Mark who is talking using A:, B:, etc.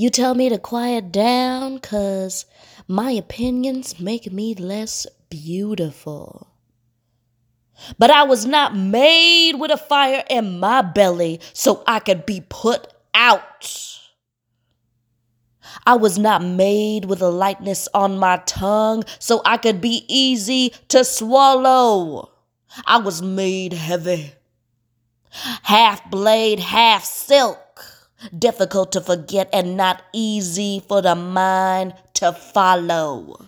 A: You tell me to quiet down, cause my opinions make me less beautiful. But I was not made with a fire in my belly so I could be put out. I was not made with a lightness on my tongue so I could be easy to swallow. I was made heavy. Half blade, half silk. Difficult to forget and not easy for the mind to follow.